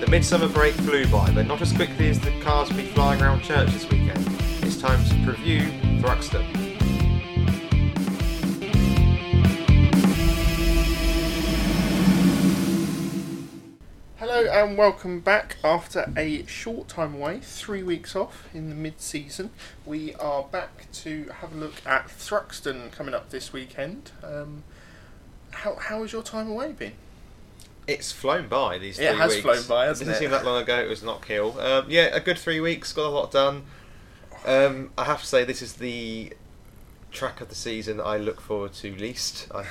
The midsummer break flew by, but not as quickly as the cars will be flying around church this weekend. It's time to preview Thruxton. And welcome back after a short time away, three weeks off in the mid season. We are back to have a look at Thruxton coming up this weekend. Um, how, how has your time away been? It's flown by these It three has weeks. flown by, hasn't Doesn't it? seem that long ago it was Knock Hill. Um, yeah, a good three weeks, got a lot done. Um, I have to say, this is the track of the season I look forward to least. I,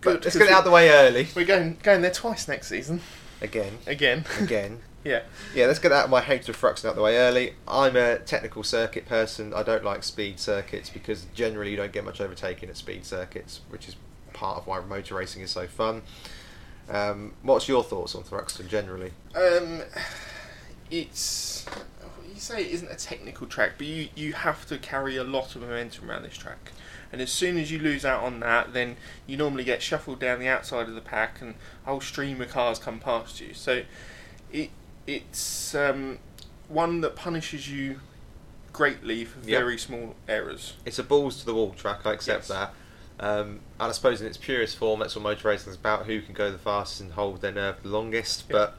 Good. let's get it out of the way early. We're going going there twice next season. Again, Again. again. yeah. Yeah, let's get out of my hatred of Thruxton out the way early. I'm a technical circuit person. I don't like speed circuits because generally you don't get much overtaking at speed circuits, which is part of why motor racing is so fun. Um, what's your thoughts on Thruxton generally? Um, it's you say it isn't a technical track, but you you have to carry a lot of momentum around this track. And as soon as you lose out on that, then you normally get shuffled down the outside of the pack, and a whole stream of cars come past you. So, it it's um, one that punishes you greatly for Yep. very small errors. It's a balls to the wall track. I accept Yes. that. Um, and I suppose in its purest form, that's what motor racing is about: who can go the fastest and hold their nerve the longest. Yeah. But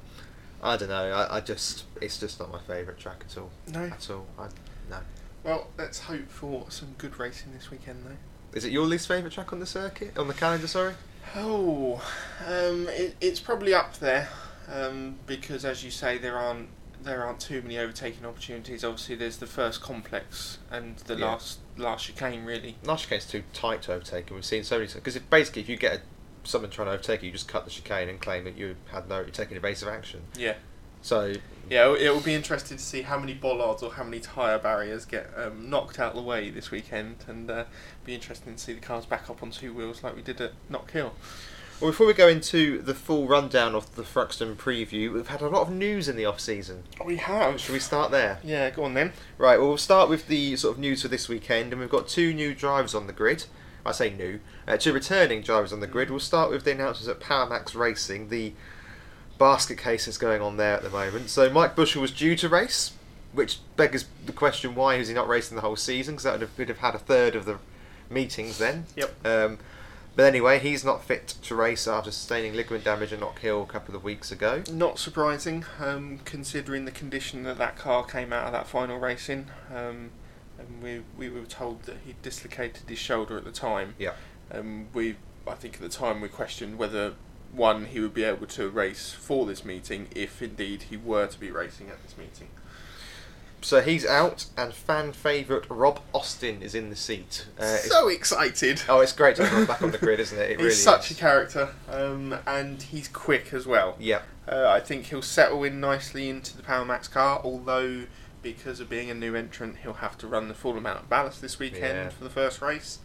I don't know. I, I just it's just not my favourite track at all. No. At all. I, no. Well, let's hope for some good racing this weekend, though. Is it your least favourite track on the circuit on the calendar? Sorry. Oh, um, it, it's probably up there um, because, as you say, there aren't there aren't too many overtaking opportunities. Obviously, there's the first complex and the Yeah. last last chicane. Really, Last chicane's too tight to overtake, and we've seen so many. Because if basically, if you get a, someone trying to overtake you, you just cut the chicane and claim that you had no, you're taking evasive action. yeah, So yeah. It will be interesting to see how many bollards or how many tyre barriers get um, knocked out of the way this weekend, and uh, be interesting to see the cars back up on two wheels like we did at Knock Hill. Well, before we go into the full rundown of the Thruxton preview, we've had a lot of news in the off season. We have. Should we start there? Yeah, go on then. Right. Well, we'll start with the sort of news for this weekend, and we've got two new drivers on the grid. I say new, uh, two returning drivers on the grid. We'll start with the announcements at Power Maxed Racing, the basket case that's going on there at the moment. So Mike Bushell was due to race, which beggars the question why is he not racing the whole season? Because that would have, would have had a third of the meetings then. Yep. Um, but anyway, he's not fit to race after sustaining ligament damage at Knock Hill a couple of weeks ago. Not surprising, um, considering the condition that that car came out of that final race in. Um, and we we were told that he dislocated his shoulder at the time. Yeah. Um, we I think at the time we questioned whether one he would be able to race for this meeting if indeed he were to be racing at this meeting. So he's out, and fan favourite Rob Austin is in the seat. Uh, so excited! oh, it's great to have him back on the grid, isn't it? It he's really such is. a character, um, and he's quick as well. Yeah, Uh, I think he'll settle in nicely into the Power Maxed car, although because of being a new entrant, he'll have to run the full amount of ballast this weekend Yeah. for the first race.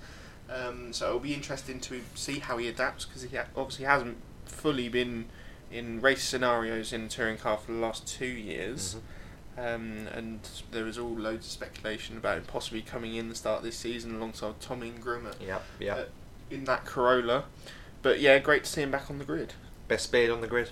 Um, so it'll be interesting to see how he adapts because he ha- obviously hasn't fully been in race scenarios in a touring car for the last two years. Mhm. Um, and there was all loads of speculation about him possibly coming in the start of this season alongside Tom Ingram at, yeah, yeah. Uh, in that Corolla. But yeah, great to see him back on the grid. Best beard on the grid.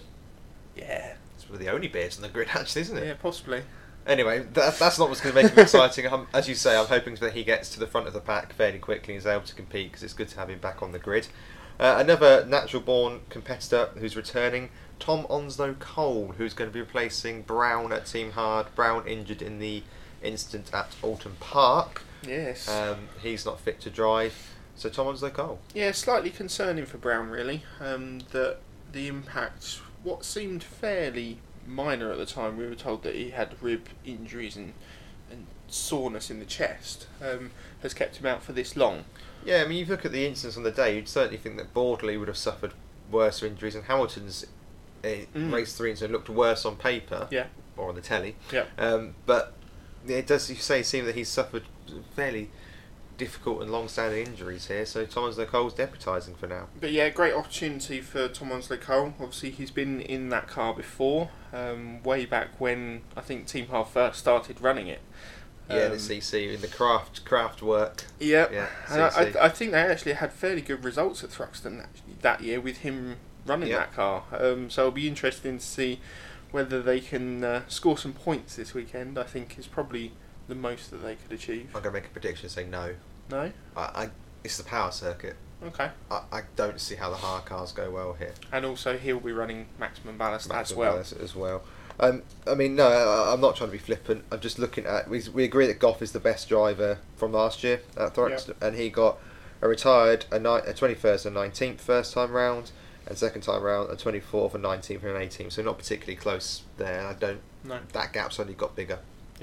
Yeah, It's one of the only beards on the grid, actually, isn't it? yeah, possibly. Anyway, that, that's not what's going to make him exciting. Um, as you say, I'm hoping that he gets to the front of the pack fairly quickly and is able to compete because it's good to have him back on the grid. Uh, another natural-born competitor who's returning, Tom Onslow Cole, who's going to be replacing Brown at Team Hard. Brown injured in the incident at Oulton Park. Yes. Um, he's not fit to drive, so Tom Onslow Cole. Yeah, slightly concerning for Brown, really. Um, that the impact, what seemed fairly minor at the time, we were told that he had rib injuries and, and soreness in the chest, um, has kept him out for this long. Yeah, I mean, you look at the incidents on the day, you'd certainly think that Boardley would have suffered worse injuries, and Hamilton's uh, Mm. race three incident looked worse on paper Yeah. or on the telly. Yeah. Um, but it does, you say, seem that he's suffered fairly difficult and long-standing injuries here. So Thomas Cole's deputising for now. But yeah, great opportunity for Tom Onslow Cole. Obviously, he's been in that car before, um, way back when I think Team Hard first started running it. Yeah, the Um, CC in the craft craft work. Yep. Yeah, and I, I, I think they actually had fairly good results at Thruxton that, that year with him running Yep. that car. Um, so it'll be interesting to see whether they can uh, score some points this weekend. I think is probably the most that they could achieve. I'm gonna make a prediction. and Say no. No. I, I it's the power circuit. Okay. I, I don't see how the hard cars go well here. And also he'll be running maximum ballast as well. ballast as well. Um, I mean, no, I, I'm not trying to be flippant. I'm just looking at. We, we agree that Goff is the best driver from last year at Thruxton, and he got a retired a, ni- a 21st and 19th first time round, and second time round a 24th and 19th and 18th. So not particularly close there. And I don't. No. That gap's only got bigger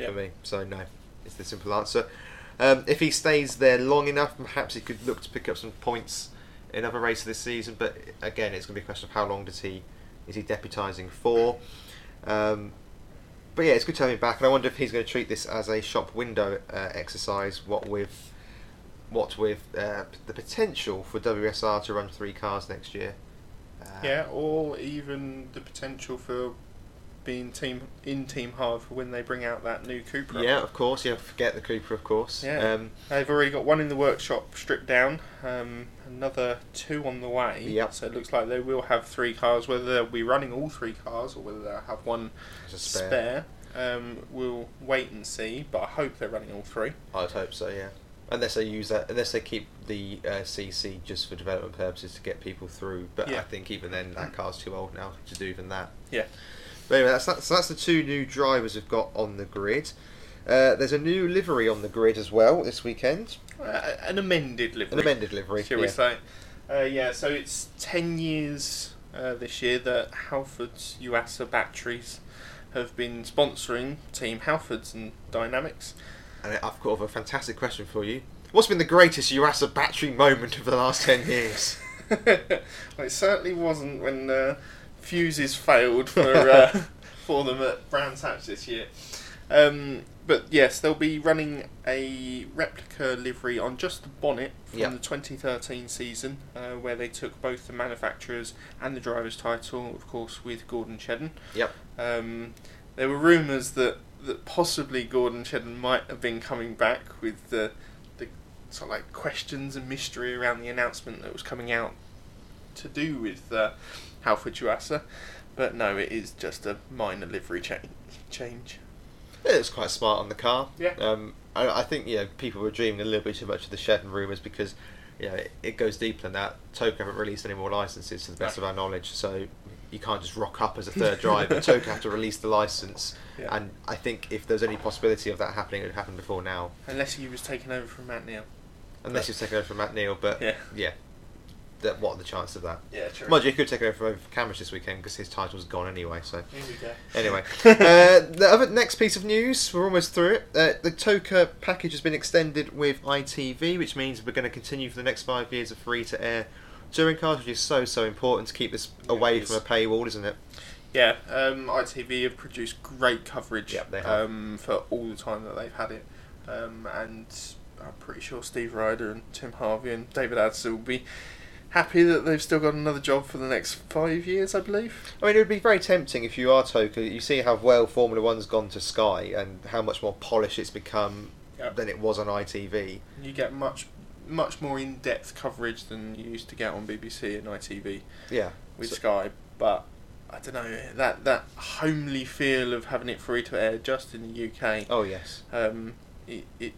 for me. So no, it's the simple answer. Um, if he stays there long enough, perhaps he could look to pick up some points in other races this season. But again, it's going to be a question of how long does he is he deputising for. Um, but yeah, it's good to have him back, and I wonder if he's going to treat this as a shop window uh, exercise. What with what with uh, the potential for WSR to run three cars next year. Uh, Yeah, or even the potential for being team in Team Hard for when they bring out that new Cupra. Yeah, of course. Yeah, forget the Cupra, of course. Yeah. Um, They've already got one in the workshop stripped down, um, another two on the way. Yep. So it looks like they will have three cars. Whether they'll be running all three cars or whether they'll have one a spare, um, we'll wait and see. But I hope they're running all three. I'd hope so, yeah. Unless they use that, unless they keep the uh, CC just for development purposes to get people through. But I think even then, that car's too old now to do even that. Yeah. But anyway, that's that, so that's the two new drivers we've got on the grid. Uh, there's a new livery on the grid as well this weekend. Uh, an amended livery. An amended livery. shall yeah. we say? Uh, yeah, so it's ten years uh, this year that Halfords Yuasa batteries have been sponsoring Team Halfords and Dynamics. And I've got a fantastic question for you. What's been the greatest Yuasa battery moment of the last 10 years? well, it certainly wasn't when uh, fuses failed for uh, for them at Brands Hatch this year. Um, but yes, they'll be running a replica livery on just the bonnet from Yep. the 2013 season, uh, where they took both the manufacturers and the driver's title, of course, with Gordon Shedden. Yep. Um, there were rumours that, that possibly Gordon Shedden might have been coming back with the, the sort of like questions and mystery around the announcement that was coming out to do with uh, Halford Yuasa. But no, it is just a minor livery cha- change. Yeah, It was quite smart on the car. Yeah. Um, I, I think you know people were dreaming a little bit too much of the Shedden rumours because you know it, it goes deeper than that. TOCA haven't released any more licenses to the best No. of our knowledge, so you can't just rock up as a third driver. TOCA have to release the license, Yeah. and I think if there's any possibility of that happening, it would happen before now. Unless he was taken over from Matt Neal. Unless you're taken over from Matt Neal, but Yeah. yeah. That, what are the chances of that? Yeah, true. Mind you, he could take over from Cambridge this weekend because his title's gone anyway. So Here we go. Anyway, uh, the other next piece of news, we're almost through it. Uh, the TOCA package has been extended with ITV, which means we're going to continue for the next five years of free to air touring cars, which is so so important to keep this Yeah, away from a paywall, isn't it? Yeah, um, ITV have produced great coverage Yep, um, for all the time that they've had it, um, and I'm pretty sure Steve Rider and Tim Harvey and David Addison will be happy that they've still got another job for the next five years, I believe. I mean, it would be very tempting if you are TOCA. You see how well Formula One's gone to Sky and how much more polished it's become Yep. than it was on ITV. You get much, much more in-depth coverage than you used to get on BBC and ITV Yeah. with So- Sky, but. I don't know that that homely feel of having it free to air just in the UK. Oh yes. um, it, it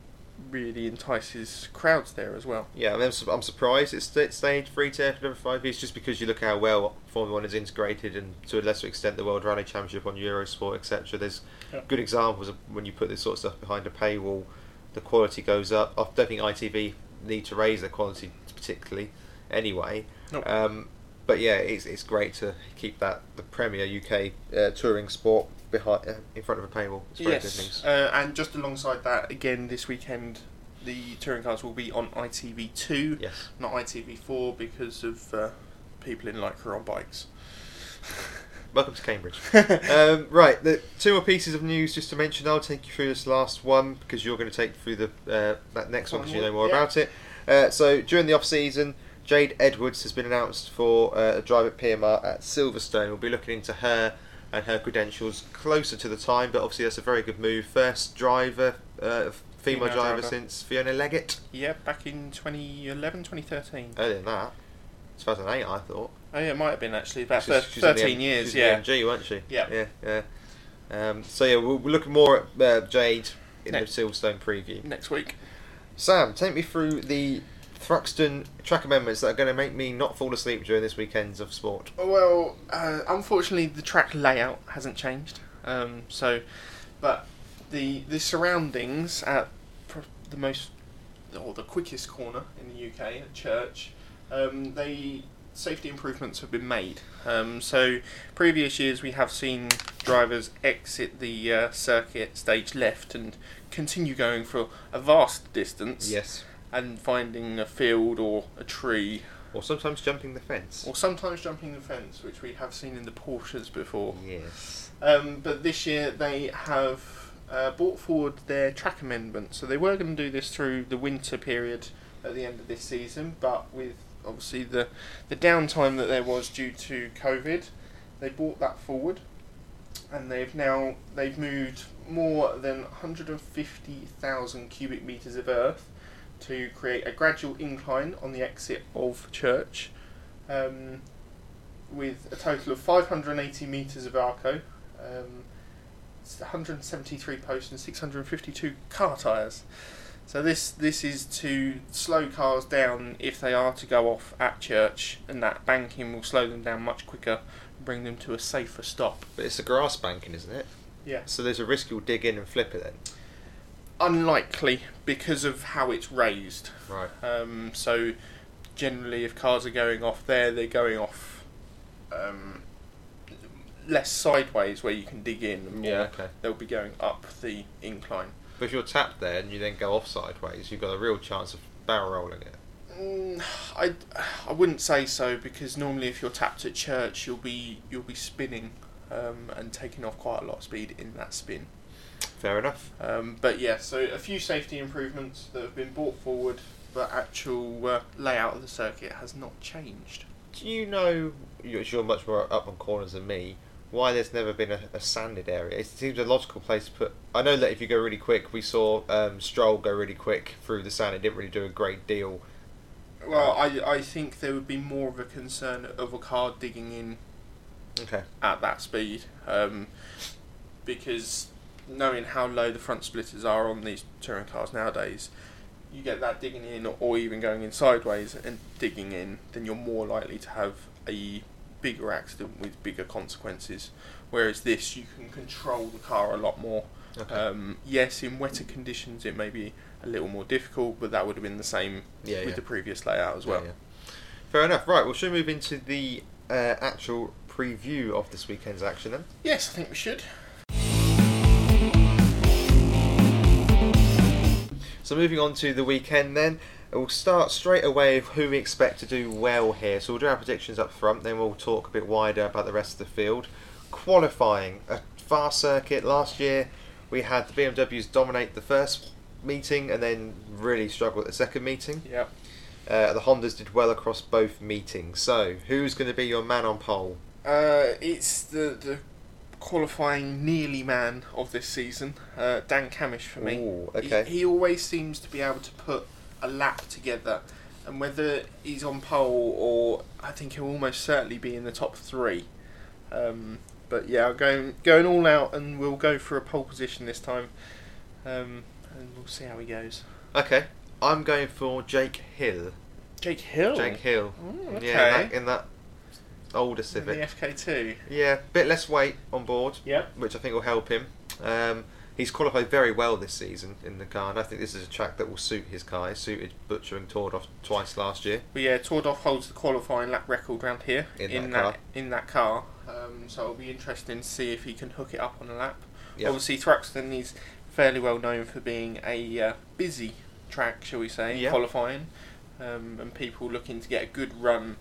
really entices crowds there as well. Yeah, I mean, I'm, I'm surprised it's st- stayed free to air for another five years, just because you look how well Formula One is integrated, and to a lesser extent the World Rally Championship on Eurosport, etc. There's Yeah. good examples of when you put this sort of stuff behind a paywall, the quality goes up. I don't think ITV need to raise their quality particularly, anyway. Nope. Um, but yeah, it's it's great to keep that the premier UK uh, touring sport behind uh, in front of a paywall. It's very good yes, news. uh, and just alongside that, again this weekend, the touring cars will be on ITV2, yes. not ITV4, because of uh, people in Lycra on bikes. Welcome to Cambridge. um, right, the two more pieces of news just to mention. I'll take you through this last one because you're going to take through the uh, that next one because you know more Yeah. about it. Uh, so during the off season, Jade Edwards has been announced for uh, a drive at PMR at Silverstone. We'll be looking into her and her credentials closer to the time, but obviously that's a very good move. First driver uh, female, Female driver, driver. since Fiona Leggate. Yeah, back in 2011, 2013. Earlier than that, 2008, I thought. Oh yeah, it might have been actually about She's- thir- she's in the 13 M- years. Yeah. MG, weren't she? Yeah. Yeah, yeah. Um, so yeah, we're, we're looking more at uh, Jade in Next. the Silverstone preview. Next week. Sam, take me through the Thruxton track amendments that are going to make me not fall asleep during this weekend's of sport. Well, uh, unfortunately, the track layout hasn't changed. Um, so, but the the surroundings at the most or the quickest corner in the UK at Church, um, they safety improvements have been made. Um, so, previous years we have seen drivers exit the uh, circuit stage left and continue going for a vast distance Yes. And finding a field or a tree Or sometimes jumping the fence. or sometimes jumping the fence, which we have seen in the Porsches before. Yes. Um, but this year they have uh, brought forward their track amendment. So they were going to do this through the winter period at the end of this season, but with obviously the the downtime that there was due to COVID, they brought that forward, and they've now they've moved more than 150,000 cubic meters of earth to create a gradual incline on the exit of Church. Um, with a total of 580 metres of Armco, um, 173 posts and 652 car tyres. So this this is to slow cars down if they are to go off at church, and that banking will slow them down much quicker, and bring them to a safer stop. But it's a grass banking, isn't it? Yeah. So there's a risk you'll dig in and flip it then. Unlikely because of how it's raised. Right. Um, so generally, if cars are going off there, they're going off um, less sideways where you can dig in. And more Yeah, okay. They'll be going up the incline. But if you're tapped there and you then go off sideways, you've got a real chance of barrel rolling it. Mm, I, I wouldn't say so because normally if you're tapped at church, you'll be you'll be spinning um, and taking off quite a lot of speed in that spin. Fair enough. Um, but yeah, so a few safety improvements that have been brought forward, but actual uh, layout of the circuit has not changed. Do you know, you're you're much more up on corners than me, why there's never been a, a sanded area? It seems a logical place to put. I know that if you go really quick, we saw um, Stroll go really quick through the sand. It didn't really do a great deal. Well, I, I think there would be more of a concern of a car digging in Okay. at that speed, um, because knowing how low the front splitters are on these touring cars nowadays, you get that digging in or even going in sideways and digging in, then you're more likely to have a bigger accident with bigger consequences. Whereas this, you can control the car a lot more. Okay. Um, yes, in wetter conditions it may be a little more difficult, but that would have been the same yeah, with yeah. the previous layout as well. Yeah. Fair enough. Right. Well, should we move into the uh, actual preview of this weekend's action then? Yes, I think we should. So moving on to the weekend then, we'll start straight away with who we expect to do well here. So we'll do our predictions up front, then we'll talk a bit wider about the rest of the field. Qualifying, a fast circuit. Last year we had the BMWs dominate the first meeting and then really struggle at the second meeting. Yep. Uh, the Hondas did well across both meetings. So who's going to be your man on pole? Uh, it's the the qualifying nearly man of this season, uh, Dan Cammish for me. Ooh, okay. He, he always seems to be able to put a lap together, and whether he's on pole or I think he'll almost certainly be in the top three. Um, but yeah, going going all out, and we'll go for a pole position this time, um, and we'll see how he goes. Okay, I'm going for Jake Hill. Jake Hill. Jake Hill. Oh, okay. Yeah, in that, in that older In Civic. the FK2. Yeah, bit less weight on board, Yep. which I think will help him. Um, he's qualified very well this season in the car, and I think this is a track that will suit his car. It suited Butcher and Tordoff twice last year. But yeah, Tordoff holds the qualifying lap record round here In that car. in that car. Um, so it'll be interesting to see if he can hook it up on a lap. Yep. Obviously, Thruxton is fairly well known for being a uh, busy track, shall we say, Yeah. qualifying, um, and people looking to get a good run.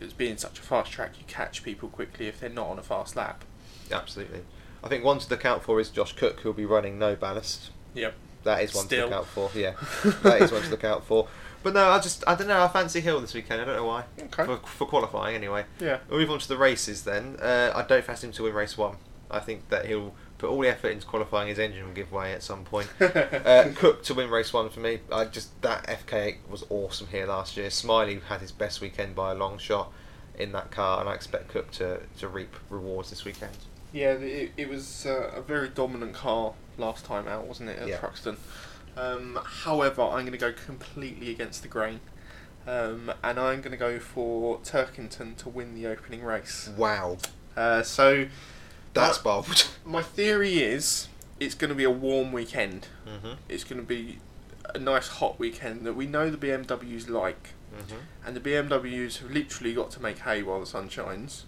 Because being such a fast track, you catch people quickly if they're not on a fast lap. Absolutely. I think one to look out for is Josh Cook, who'll be running no ballast. Yep. That is one Still. to look out for. Yeah, that is one to look out for. But no, I just I don't know. I fancy Hill this weekend. I don't know why. Okay. For, for qualifying anyway. Yeah. We'll move on to the races then. Uh, I don't fancy him to win race one. I think that he'll put all the effort into qualifying. His engine will give way at some point. uh, Cook to win race one for me. I just that FK8 was awesome here last year. Smiley had his best weekend by a long shot in that car, and I expect Cook to, to reap rewards this weekend. Yeah, it, it was uh, a very dominant car last time out, wasn't it, at Yeah. Thruxton? Um, however, I'm going to go completely against the grain. Um, and I'm going to go for Turkington to win the opening race. Wow, Uh, so, that's bold. my theory is it's going to be a warm weekend. hmm It's going to be a nice hot weekend that we know the BMWs like. hmm And the BMWs have literally got to make hay while the sun shines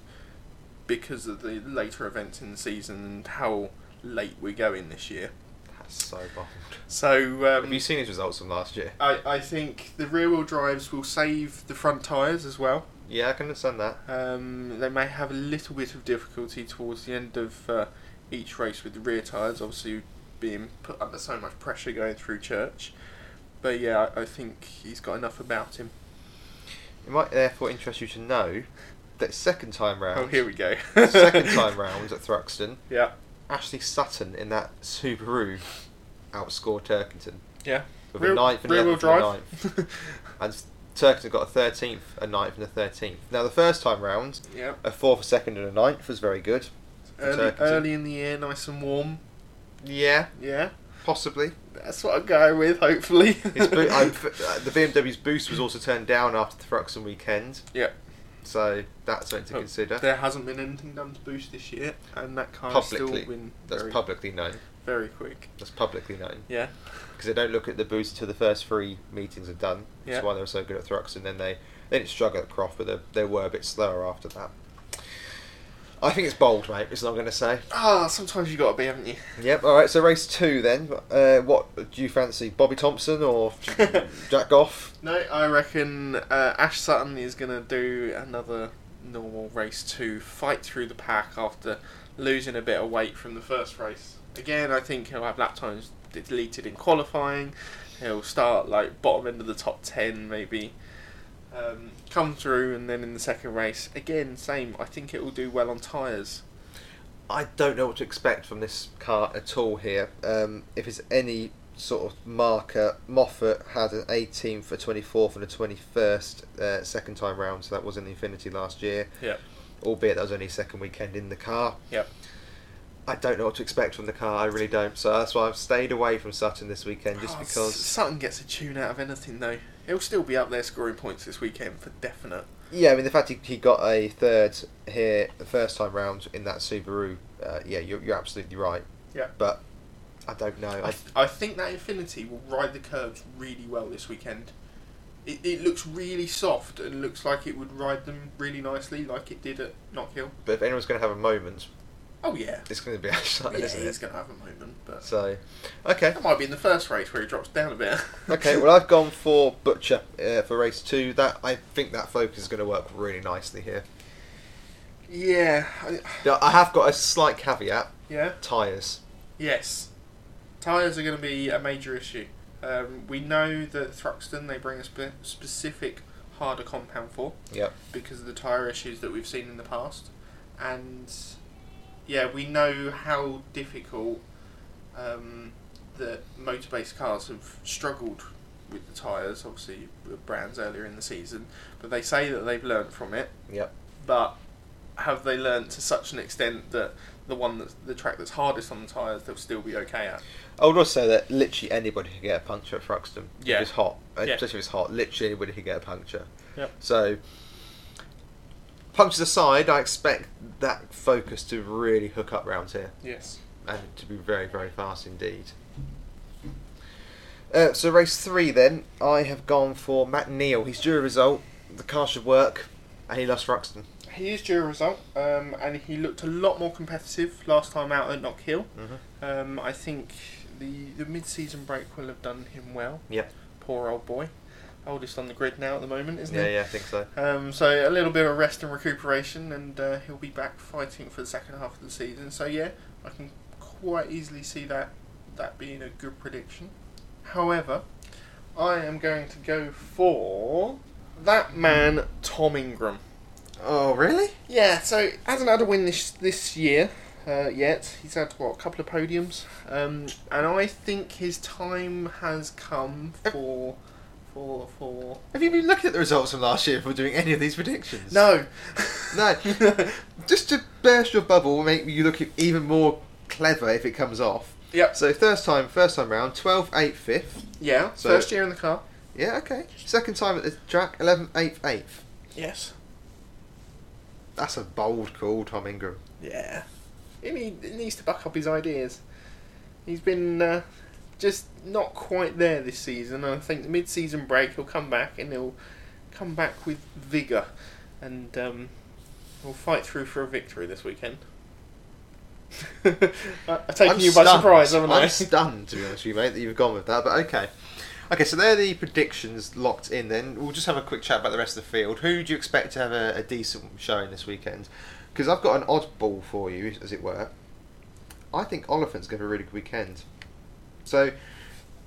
because of the later events in the season and how late we're going this year. That's so bold. So Have um, you seen his results from last year? I, I think the rear wheel drives will save the front tyres as well. Yeah, I can understand that. Um, they may have a little bit of difficulty towards the end of uh, each race with the rear tyres, obviously being put under so much pressure going through church. But yeah, I, I think he's got enough about him. It might therefore interest you to know that second time round, Oh, here we go. second time round at Thruxton, Yeah. Ashley Sutton in that Subaru outscored Turkington Yeah. with Rear- a ninth and rear wheel 11th and a drive. ninth. And Turkington got a thirteenth, a ninth, and a thirteenth. Now the first time round, yeah. a fourth, a second, and a ninth was very good. Early, early in the year, nice and warm. Yeah, Yeah. possibly. That's what I'm going with, hopefully. Bo- I'm, uh, the BMW's boost was also turned down after the Thruxton weekend, yeah. so that's something to Oh, consider. There hasn't been anything done to boost this year, and that car Publicly. still been That's publicly known. Very quick. That's publicly known. Yeah. because they don't look at the boost until the first three meetings are done. That's Yeah. why they were so good at Thruxton. Then they they didn't struggle at Croft, but they, they were a bit slower after that. I think it's bold, mate. It's not going to say. Ah, sometimes you got to be, haven't you? Yep. All right. So race two then. Uh, what do you fancy, Bobby Thompson or Jack Goff? No, I reckon uh, Ash Sutton is going to do another normal race two, fight through the pack after losing a bit of weight from the first race. Again, I think he'll have lap times deleted in qualifying. He'll start like bottom end of the top ten, maybe. Um, come through, and then in the second race, again, same. I think it will do well on tyres. I don't know what to expect from this car at all here. Um, if it's any sort of marker, Moffat had an 18th, a 24th, and a 21st uh, second time round, so that was in the Infiniti last year. Yep. albeit that was only second weekend in the car. Yep. I don't know what to expect from the car. I really don't. So that's why I've stayed away from Sutton this weekend, just Oh, because. Sutton gets a tune out of anything though. He'll still be up there scoring points this weekend for definite. Yeah, I mean the fact he, he got a third here the first time round in that Subaru. Uh, yeah, you're, you're absolutely right. Yeah. But I don't know. I, I, th- I think that Infiniti will ride the curves really well this weekend. It, it looks really soft and looks like it would ride them really nicely, like it did at Knockhill. but if anyone's going to have a moment, Oh yeah, it's going to be Ash yeah, isn't he's going to have a moment, but So, okay. that might be in the first race where he drops down a bit. Okay, well I've gone for Butcher uh, for race two. That I think that focus is going to work really nicely here. yeah, I, Now, I have got a slight caveat: yeah, tyres. yes. Tyres are going to be a major issue. Um, we know that Thruxton they bring a spe- specific harder compound for. Yep. because of the tyre issues that we've seen in the past. And yeah, we know how difficult um, the Motorbase cars have struggled with the tyres, obviously, with brands earlier in the season. But they say that they've learnt from it. Yep. But have they learnt to such an extent that the one that's the track that's hardest on the tyres they'll still be okay at? I would also say that literally anybody can get a puncture at Thruxton. Yeah. If it's hot. uh, Yeah. Especially if it's hot. Literally anybody can get a puncture. Yep. So, punctures aside, I expect that focus to really hook up round here Yes. and to be very, very fast indeed. Uh, so, race three then, I have gone for Matt Neal. He's due a result. The car should work. And he lost Thruxton. He is due a result, um, and he looked a lot more competitive last time out at Knock Hill. Mm-hmm. Um, I think the the mid season break will have done him well. Yep. Poor old boy, oldest on the grid now at the moment, isn't Yeah, he? yeah, I think so. Um, so a little bit of rest and recuperation, and uh, he'll be back fighting for the second half of the season. So yeah, I can quite easily see that that being a good prediction. However, I am going to go for that man Tom Ingram. Oh, really? Yeah, so hasn't had a win this this year. uh, yet. He's had what a couple of podiums, um, and I think his time has come for for for. Have you been looking at the results from last year for doing any of these predictions? No, No. Just to burst your bubble, make you look even more clever if it comes off. Yep. So first time, first time round, 12th, 8th, 5th. Yeah. So- first year in the car. Yeah, okay. Second time at the track, 11th, 8th, 8th. Yes. That's a bold call, Tom Ingram. Yeah. He, need, he needs to back up his ideas. He's been uh, just not quite there this season. I think the mid-season break he'll come back and he'll come back with vigour, and um, we'll fight through for a victory this weekend. I've taken I'm you by stunned. surprise, haven't I? I'm stunned, to be honest with you, mate, that you've gone with that, but okay. Okay, so they're the predictions locked in then. We'll just have a quick chat about the rest of the field. Who do you expect to have a, a decent showing this weekend? Because I've got an oddball for you, as it were. I think Oliphant's going to have a really good weekend. So,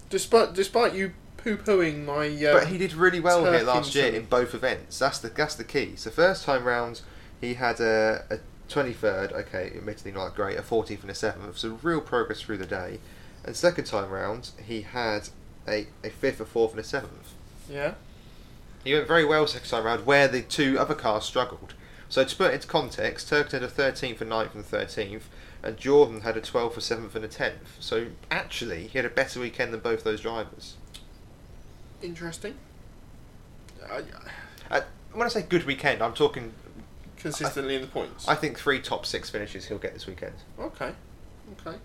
Despite despite you poo pooing my. Uh, but he did really well here last year in both events. That's the that's the key. So first time round, he had a, a 23rd. Okay, admittedly not great. A 14th and a 7th. So real progress through the day. And second time round, he had a, a fifth, a fourth, and a seventh. yeah. He went very well second time round, where the two other cars struggled. So to put it into context, Turkington had a 13th, a 9th, and a 13th, and Jordan had a 12th, a 7th, and a 10th. So actually, he had a better weekend than both those drivers. Interesting. I, Uh, when I say good weekend, I'm talking. consistently in the points. I think three top six finishes he'll get this weekend. Okay, okay.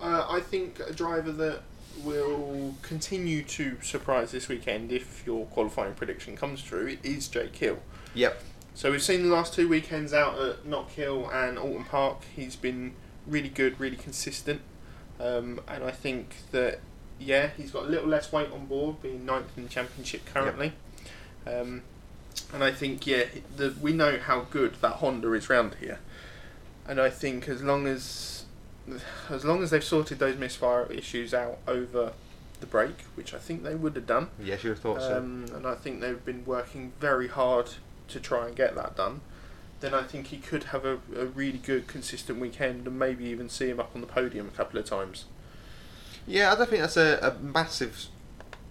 Uh, I think a driver that will continue to surprise this weekend, if your qualifying prediction comes true, is Jake Hill. Yep. So we've seen the last two weekends out at Knock Hill and Oulton Park. He's been really good, really consistent, um, and I think that yeah, he's got a little less weight on board, being ninth in the championship currently. Um, and I think yeah, the, we know how good that Honda is round here, and I think as long as as long as they've sorted those misfire issues out over the break, which I think they would have done, Yes, you would have thought so. um, and I think they've been working very hard to try and get that done. Then I think he could have a, a really good, consistent weekend, and maybe even see him up on the podium a couple of times. Yeah, I don't think that's a, a massive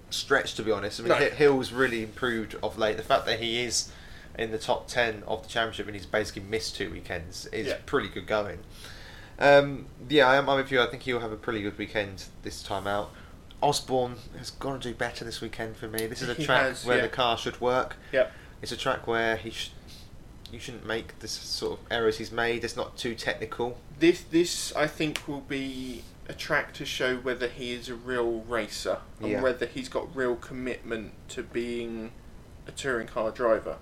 stretch to be honest. I mean, No. Hill's really improved of late. The fact that he is in the top ten of the championship and he's basically missed two weekends is Yeah. pretty good going. Um, yeah, I am I'm with you. I think he'll have a pretty good weekend this time out. Osborne has got to do better this weekend for me. This is a He track has, where yeah. the car should work. Yep. It's a track where he sh- you shouldn't make this sort of errors he's made. It's not too technical. This, this I think, will be a track to show whether he is a real racer and Yeah. whether he's got real commitment to being a touring car driver.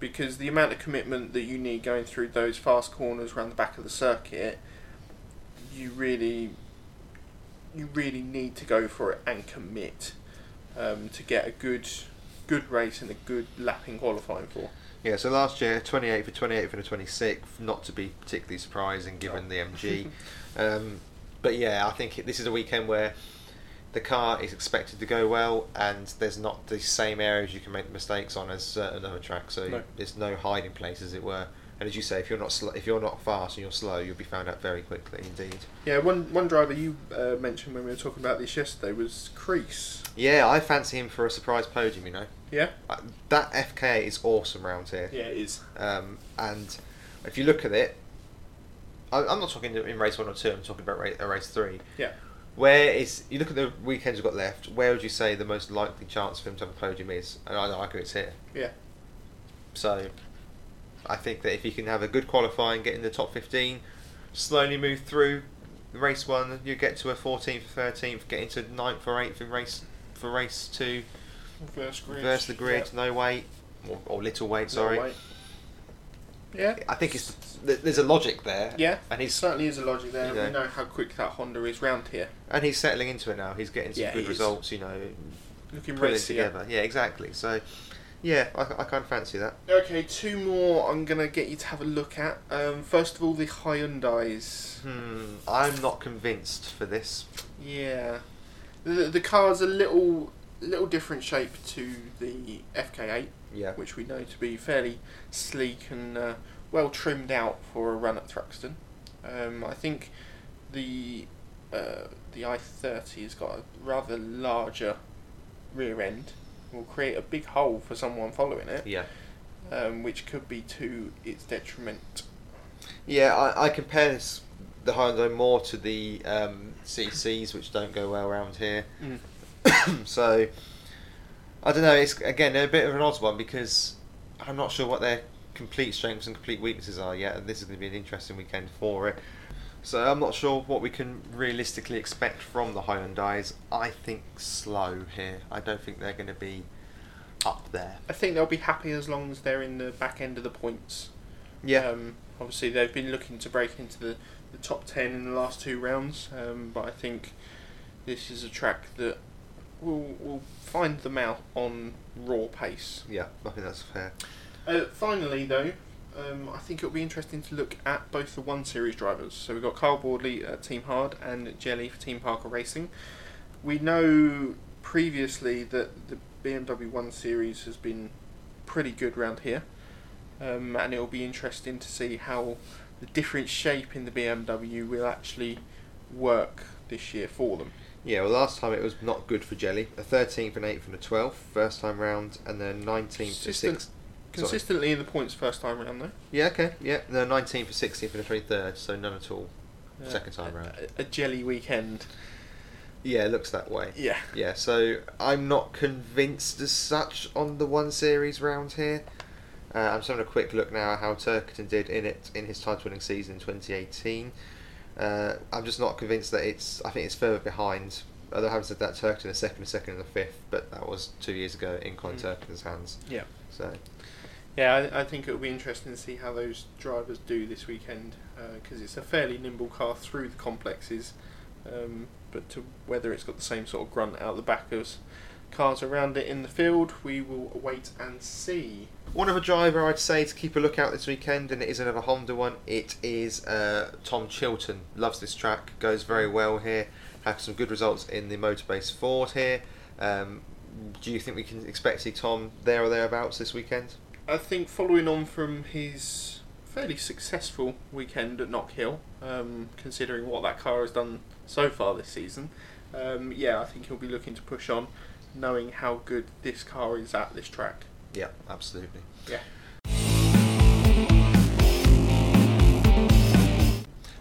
Because the amount of commitment that you need going through those fast corners around the back of the circuit, you really, you really need to go for it and commit um, to get a good, good race and a good lapping qualifying for. Yeah, so last year, 28th for 28th and a 26th, not to be particularly surprising given the MG. um, but yeah, I think it, this is a weekend where the car is expected to go well and there's not the same areas you can make mistakes on as uh, another track, so No. there's no hiding place as it were. And as you say, if you're not sl- if you're not fast and you're slow, you'll be found out very quickly indeed. Yeah, one one driver you uh, mentioned when we were talking about this yesterday was Crees. Yeah, I fancy him for a surprise podium. You know, Yeah. uh, that FK is awesome round here. Yeah, it is. Um, and if you look at it, I, I'm not talking in race one or two. I'm talking about race, uh, race three. Yeah. Where is you look at the weekends we've got left? Where would you say the most likely chance for him to have a podium is? And I argue it's here. Yeah. So, I think that if he can have a good qualifying, get in the top 15, slowly move through race one, you get to a 14th or 13th, get into 9th or 8th in race for race two, Versus grid. versus the grid, Yeah. no weight or, or little weight. No Sorry. weight. Yeah. I think it's there's a logic there. Yeah. and he's certainly is a logic there. you know. We know how quick that Honda is round here. and he's settling into it now. He's getting some Yeah, good results. You know, Looking putting it racy. together. Yeah, exactly. So, yeah, I, I kind of fancy that. Okay, two more I'm going to get you to have a look at. Um, first of all, the Hyundais. Hmm, I'm not convinced for this. Yeah. The, the car's a little little different shape to the FK8, Yeah. which we know to be fairly sleek and uh, well trimmed out for a run at Thruxton. Um, I think the uh, the i30 has got a rather larger rear end. Will create a big hole for someone following it, Yeah. Um, which could be to its detriment. Yeah, I, I compare this the Hyundai more to the um, CCs, which don't go well around here. Mm. so I don't know. It's again they're a bit of an odd one because I'm not sure what their complete strengths and complete weaknesses are yet, and this is going to be an interesting weekend for it. So I'm not sure what we can realistically expect from the Hyundai's. I think slow here. I don't think they're going to be up there. I think they'll be happy as long as they're in the back end of the points. Yeah. Um, obviously, they've been looking to break into the, the top 10 in the last two rounds, um, but I think this is a track that will, will find them out on raw pace. yeah, I think that's fair. Uh, finally, though, um, I think it'll be interesting to look at both the 1 Series drivers. So we've got Carl Boardley at Team Hard and Jelley for Team Parker Racing. We know previously that the BMW 1 Series has been pretty good round here, um, and it'll be interesting to see how the different shape in the BMW will actually work this year for them. Yeah, well, last time it was not good for Jelley. A 13th and 8th and a 12th, first time round, and then 19th to Consistent- 6th. Consistently in the points first time round, though. Yeah, okay, yeah. The 19th to 16th and the 23rd, so none at all. Uh, Second time round. A, a jelly weekend. Yeah, it looks that way. Yeah. Yeah, so I'm not convinced as such on the one series round here. Uh, I'm just having a quick look now at how Turkington did in it in his title winning season in 2018. Uh, I'm just not convinced that it's. I think it's further behind. Although having said that, Turkington a second, a second, and a fifth, but that was two years ago in Colin Mm. Turkington's hands. Yeah. So Yeah, I, I think it'll be interesting to see how those drivers do this weekend because it's a fairly nimble car through the complexes, um, but to whether it's got the same sort of grunt out the back as cars around it in the field, we will wait and see. One other driver I'd say to keep a lookout this weekend, and it is another Honda one. It is uh, Tom Chilton. Loves this track, goes very well here. Had some good results in the Motorbase Ford here. Um, do you think we can expect to see Tom there or thereabouts this weekend? I think following on from his fairly successful weekend at Knockhill, um, considering what that car has done so far this season, um, yeah, I think he'll be looking to push on, knowing how good this car is at this track. Yeah, absolutely. Yeah.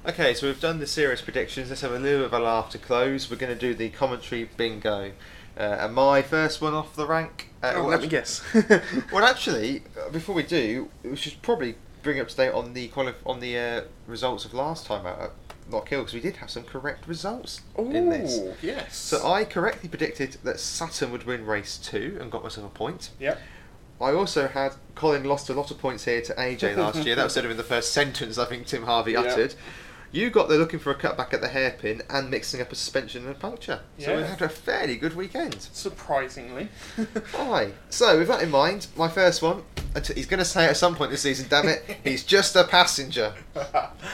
Okay, so we've done the serious predictions. Let's have a little bit of a laugh to close. We're going to do the commentary bingo. Uh, and my first one off the rank. Uh, oh, well, let me guess. Well, actually, uh, before we do, we should probably bring up to date on the quali- on the uh, results of last time out at Knock Hill because we did have some correct results in this. Yes. So I correctly predicted that Sutton would win race two and got myself a point. Yep. I also had Colin lost a lot of points here to AJ last year. That was sort of in the first sentence I think Tim Harvey Yeah. uttered. You got there looking for a cutback at the hairpin and mixing up a suspension and a puncture. So we had a fairly good weekend. Surprisingly. Aye. So with that in mind, my first one. He's going to say at some point this season. Damn it! He's just a passenger.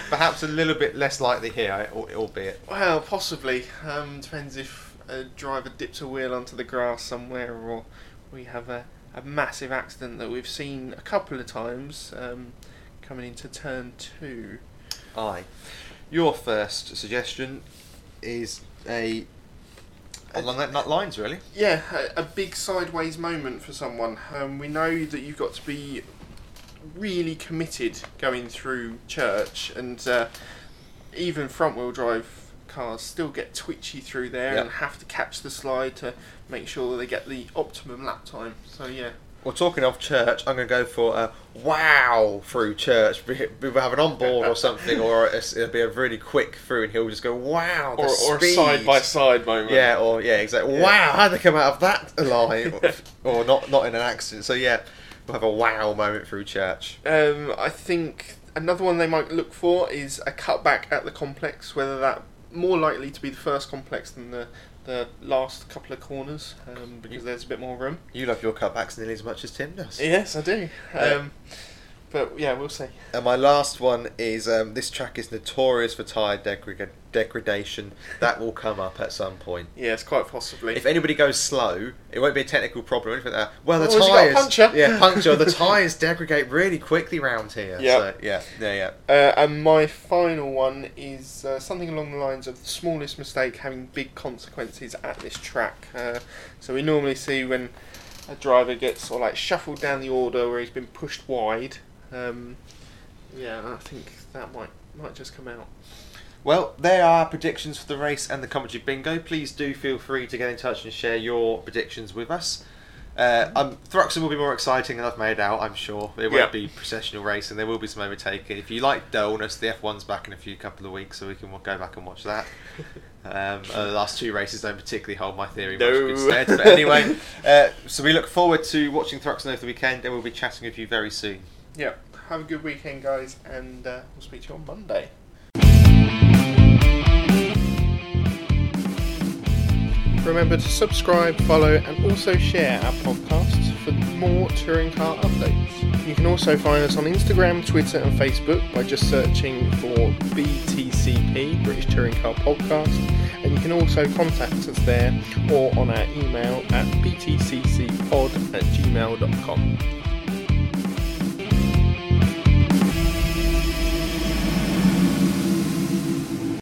Perhaps a little bit less likely here, albeit. well, possibly. Um, depends if a driver dips a wheel onto the grass somewhere or we have a, a massive accident that we've seen a couple of times um, coming into turn two. Aye. Your first suggestion is a along that nut lines, really. Yeah, a, a big sideways moment for someone. Um, we know that you've got to be really committed going through church, and uh, even front wheel drive cars still get twitchy through there Yeah. and have to catch the slide to make sure that they get the optimum lap time. So, yeah. Well, talking of church, I'm going to go for a wow through church. We will have an on board or something, or it'll be a really quick through, and he'll just go wow. Or, or a side by side moment. Yeah, or yeah, exactly. Yeah. Wow, how'd they come out of that alive? or not, not in an accident. So yeah, we'll have a wow moment through church. Um, I think another one they might look for is a cutback at the complex, whether that more likely to be the first complex than the the last couple of corners, um, because there's a bit more room. You love your cutbacks nearly as much as Tim does. Yes, I do. Um, But yeah, we'll see. And my last one is um, this track is notorious for tyre degra- degradation. That will come up at some point. Yes, quite possibly. If anybody goes slow, it won't be a technical problem or anything like that. Well, the has he got a tyres, puncture? yeah, puncture. the tyres degrade really quickly round here. Yeah. so, yeah, yeah, yeah. Uh, and my final one is uh, something along the lines of the smallest mistake having big consequences at this track. Uh, so we normally see when a driver gets sort of like shuffled down the order where he's been pushed wide. Um, yeah, I think that might might just come out. Well, there are predictions for the race and the commentary bingo. Please do feel free to get in touch and share your predictions with us. Uh, um, Thruxton will be more exciting than I've made out, I'm sure. It won't Yeah. be processional racing. There will be some overtaking. If you like dullness, the F1's back in a few couple of weeks, so we can go back and watch that. Um, uh, the last two races don't particularly hold my theory much No. good stead. But anyway, uh, so we look forward to watching Thruxton over the weekend, and we'll be chatting with you very soon. Yeah, have a good weekend, guys, and uh, we'll speak to you on Monday. Remember to subscribe, follow, and also share our podcasts for more touring car updates. You can also find us on Instagram, Twitter, and Facebook by just searching for BTCP, British Touring Car Podcast, and you can also contact us there or on our email at btccpod at gmail.com.